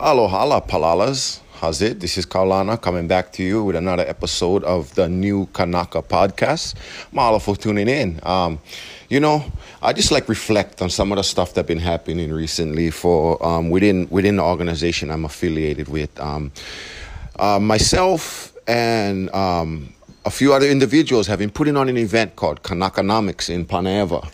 Aloha la palalas. How's it? This is Kaulana coming back to you with another episode of the new Kanaka podcast. Mahalo for tuning in. Um, you know, I just like reflect on some of the stuff that's been happening recently for um, within within the organization I'm affiliated with. Um, uh, myself and um, a few other individuals have been putting on an event called Kanakanomics in Panaewa.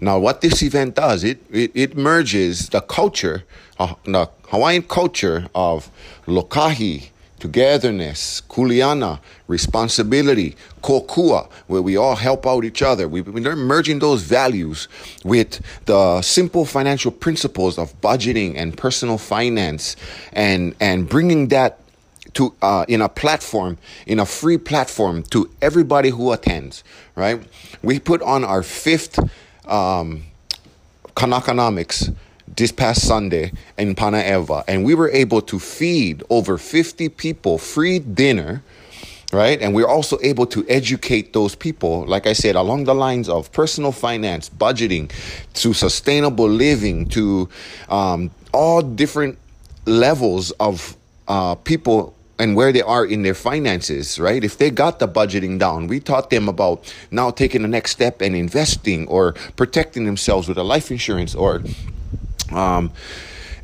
Now, what this event does, it, it, it merges the culture, uh, the Hawaiian culture of lokahi, togetherness, kuleana, responsibility, kokua, where we all help out each other. We, we're merging those values with the simple financial principles of budgeting and personal finance and, and bringing that to uh, in a platform in a free platform to everybody who attends right we put on our fifth um, this past Sunday in Panaewa, and we were able to feed over 50 people free dinner, right? And we're also able to educate those people, like I said, along the lines of personal finance, budgeting, to sustainable living, to um, all different levels of uh, people and where they are in their finances, right? If they got the budgeting down, we taught them about now taking the next step and investing or protecting themselves with a life insurance or um,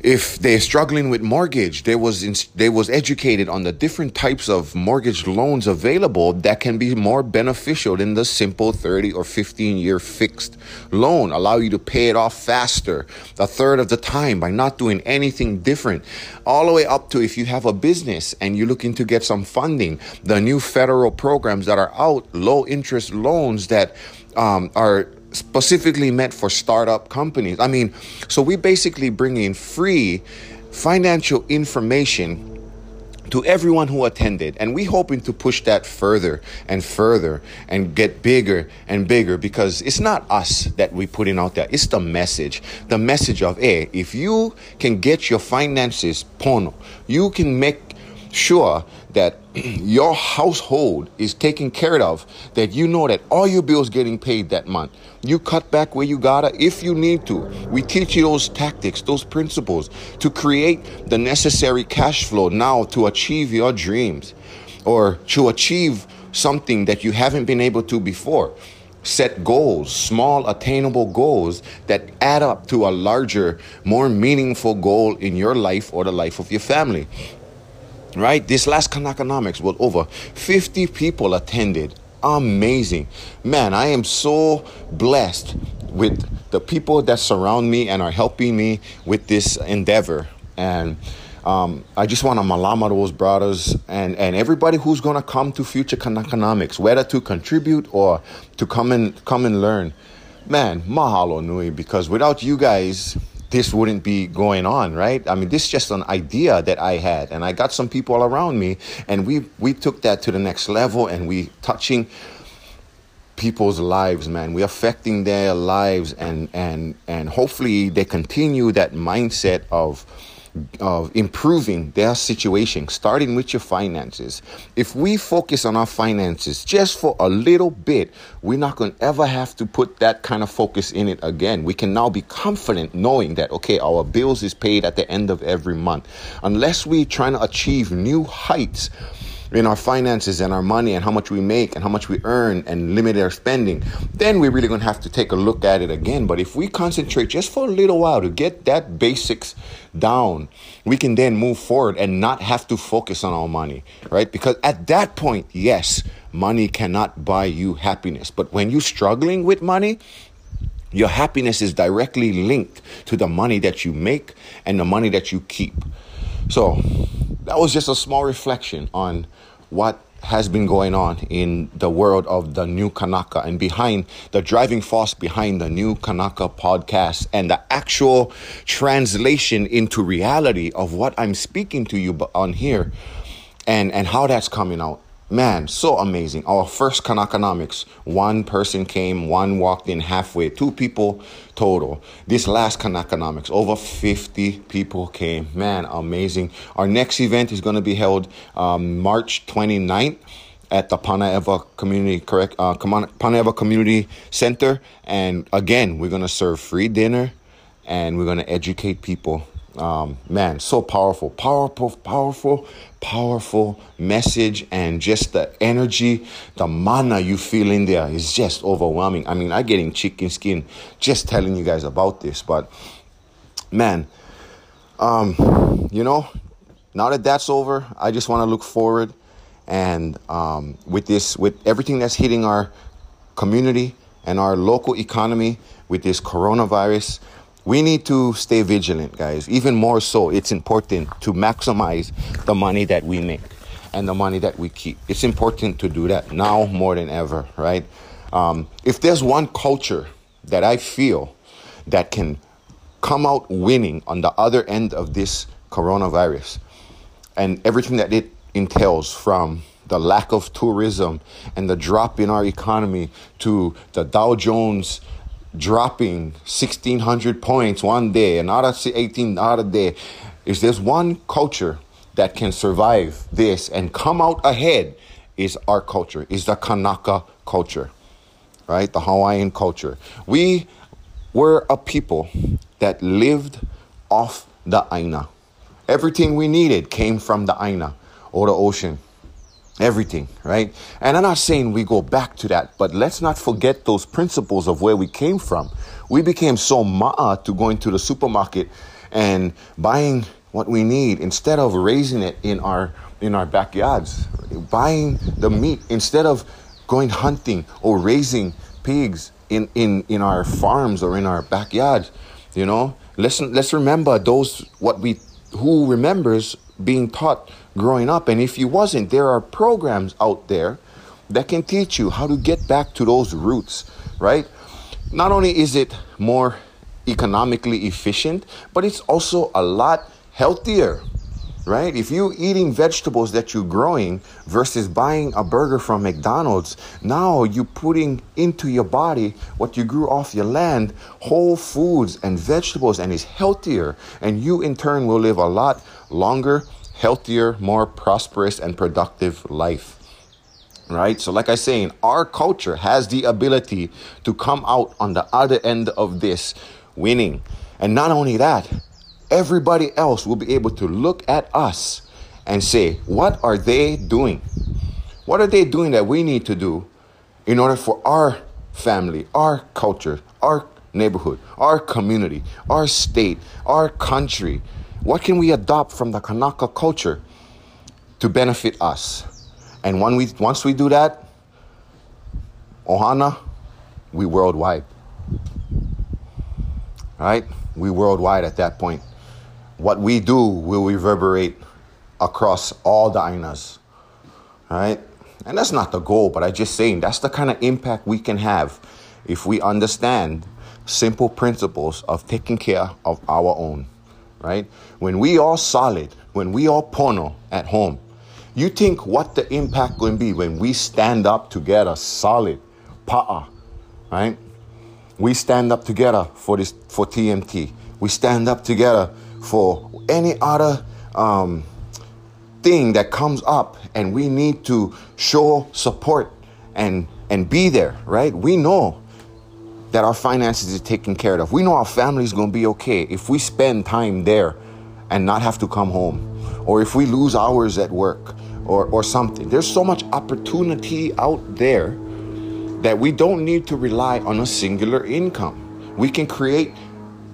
if they're struggling with mortgage, they was in, they was educated on the different types of mortgage loans available that can be more beneficial than the simple 30 or 15 year fixed loan. Allow you to pay it off faster, a third of the time by not doing anything different. All the way up to if you have a business and you're looking to get some funding, the new federal programs that are out, low interest loans that um, are specifically meant for startup companies. I mean, so we basically bring in free financial information to everyone who attended and we hoping to push that further and further and get bigger and bigger because it's not us that we putting out there it's the message the message of hey if you can get your finances pono you can make sure that your household is taken care of, that you know that all your bills getting paid that month. You cut back where you gotta if you need to. We teach you those tactics, those principles to create the necessary cash flow now to achieve your dreams or to achieve something that you haven't been able to before. Set goals, small attainable goals that add up to a larger, more meaningful goal in your life or the life of your family right? This last Kanakanomics was over 50 people attended. Amazing. Man, I am so blessed with the people that surround me and are helping me with this endeavor. And um, I just want to malama those brothers and, and everybody who's going to come to future Kanakanomics, whether to contribute or to come and come and learn. Man, mahalo nui, because without you guys, this wouldn't be going on, right? I mean, this is just an idea that I had, and I got some people around me, and we we took that to the next level, and we touching people's lives, man. We're affecting their lives, and and and hopefully they continue that mindset of of improving their situation, starting with your finances. If we focus on our finances just for a little bit, we're not going to ever have to put that kind of focus in it again. We can now be confident knowing that, okay, our bills is paid at the end of every month. Unless we're trying to achieve new heights, in our finances and our money and how much we make and how much we earn and limit our spending, then we're really going to have to take a look at it again. But if we concentrate just for a little while to get that basics down, we can then move forward and not have to focus on our money, right? Because at that point, yes, money cannot buy you happiness. But when you're struggling with money, your happiness is directly linked to the money that you make and the money that you keep. So, that was just a small reflection on what has been going on in the world of the new Kanaka and behind the driving force behind the new Kanaka podcast and the actual translation into reality of what I'm speaking to you on here and, and how that's coming out. Man, so amazing. Our first Kanakanomics, one person came, one walked in halfway, two people total. This last Kanakanomics, over 50 people came. Man, amazing. Our next event is going to be held um, March 29th at the Panaewa Community correct uh, Panaewa Community Center, and again, we're going to serve free dinner, and we're going to educate people Um, man, so powerful, powerful, powerful, powerful message, and just the energy, the mana you feel in there is just overwhelming. I mean, I'm getting chicken skin just telling you guys about this, but man, um, you know, now that that's over, I just want to look forward and um, with this, with everything that's hitting our community and our local economy with this coronavirus, we need to stay vigilant, guys. Even more so, it's important to maximize the money that we make and the money that we keep. It's important to do that now more than ever, right? Um, if there's one culture that I feel that can come out winning on the other end of this coronavirus and everything that it entails from the lack of tourism and the drop in our economy to the Dow Jones dropping 1600 points one day, another 18 another day. Is there's one culture that can survive this and come out ahead is our culture, is the Kanaka culture, right? The Hawaiian culture. We were a people that lived off the Aina. Everything we needed came from the Aina or the ocean. Everything, right? And I'm not saying we go back to that, but let's not forget those principles of where we came from. We became so ma'a to going to the supermarket and buying what we need instead of raising it in our in our backyards. Buying the meat instead of going hunting or raising pigs in, in, in our farms or in our backyards. You know, let's let's remember those what we who remembers being taught growing up. And if you wasn't, there are programs out there that can teach you how to get back to those roots, right? Not only is it more economically efficient, but it's also a lot healthier right? If you're eating vegetables that you're growing versus buying a burger from McDonald's, now you're putting into your body what you grew off your land, whole foods and vegetables, and it's healthier. And you in turn will live a lot longer, healthier, more prosperous, and productive life. Right? So, like I saying, our culture has the ability to come out on the other end of this winning. And not only that, everybody else will be able to look at us and say, what are they doing? What are they doing that we need to do in order for our family, our culture, our neighborhood, our community, our state, our country? What can we adopt from the Kanaka culture to benefit us? And when we, once we do that, Ohana, we worldwide. Right? We worldwide at that point what we do will reverberate across all the ainas, right? And that's not the goal, but I'm just saying that's the kind of impact we can have if we understand simple principles of taking care of our own, right? When we are solid, when we are pono at home, you think what the impact going to be when we stand up together, solid, pa'a, right? We stand up together for this for TMT. We stand up together for any other um, thing that comes up and we need to show support and and be there right we know that our finances is taken care of we know our family is going to be okay if we spend time there and not have to come home or if we lose hours at work or, or something there's so much opportunity out there that we don't need to rely on a singular income we can create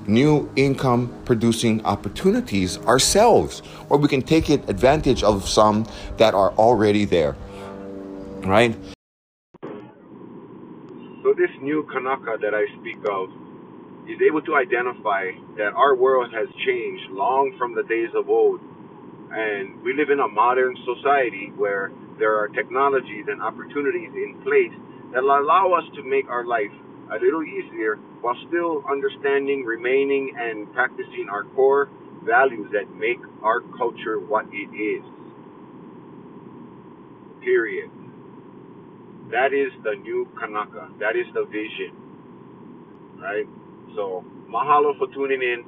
new income producing opportunities ourselves, or we can take advantage of some that are already there. Right? So, this new Kanaka that I speak of is able to identify that our world has changed long from the days of old. And we live in a modern society where there are technologies and opportunities in place that allow us to make our life a little easier while still understanding, remaining, and practicing our core values that make our culture what it is. Period. That is the new Kanaka. That is the vision. Right? So, mahalo for tuning in.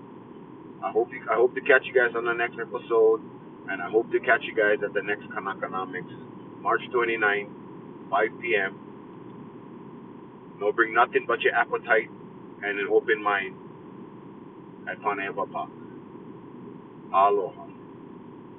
I hope you, I hope to catch you guys on the next episode, and I hope to catch you guys at the next Kanakanomics, March 29, 5 p.m. No, bring nothing but your appetite and an open mind at Panaewa Park. Aloha.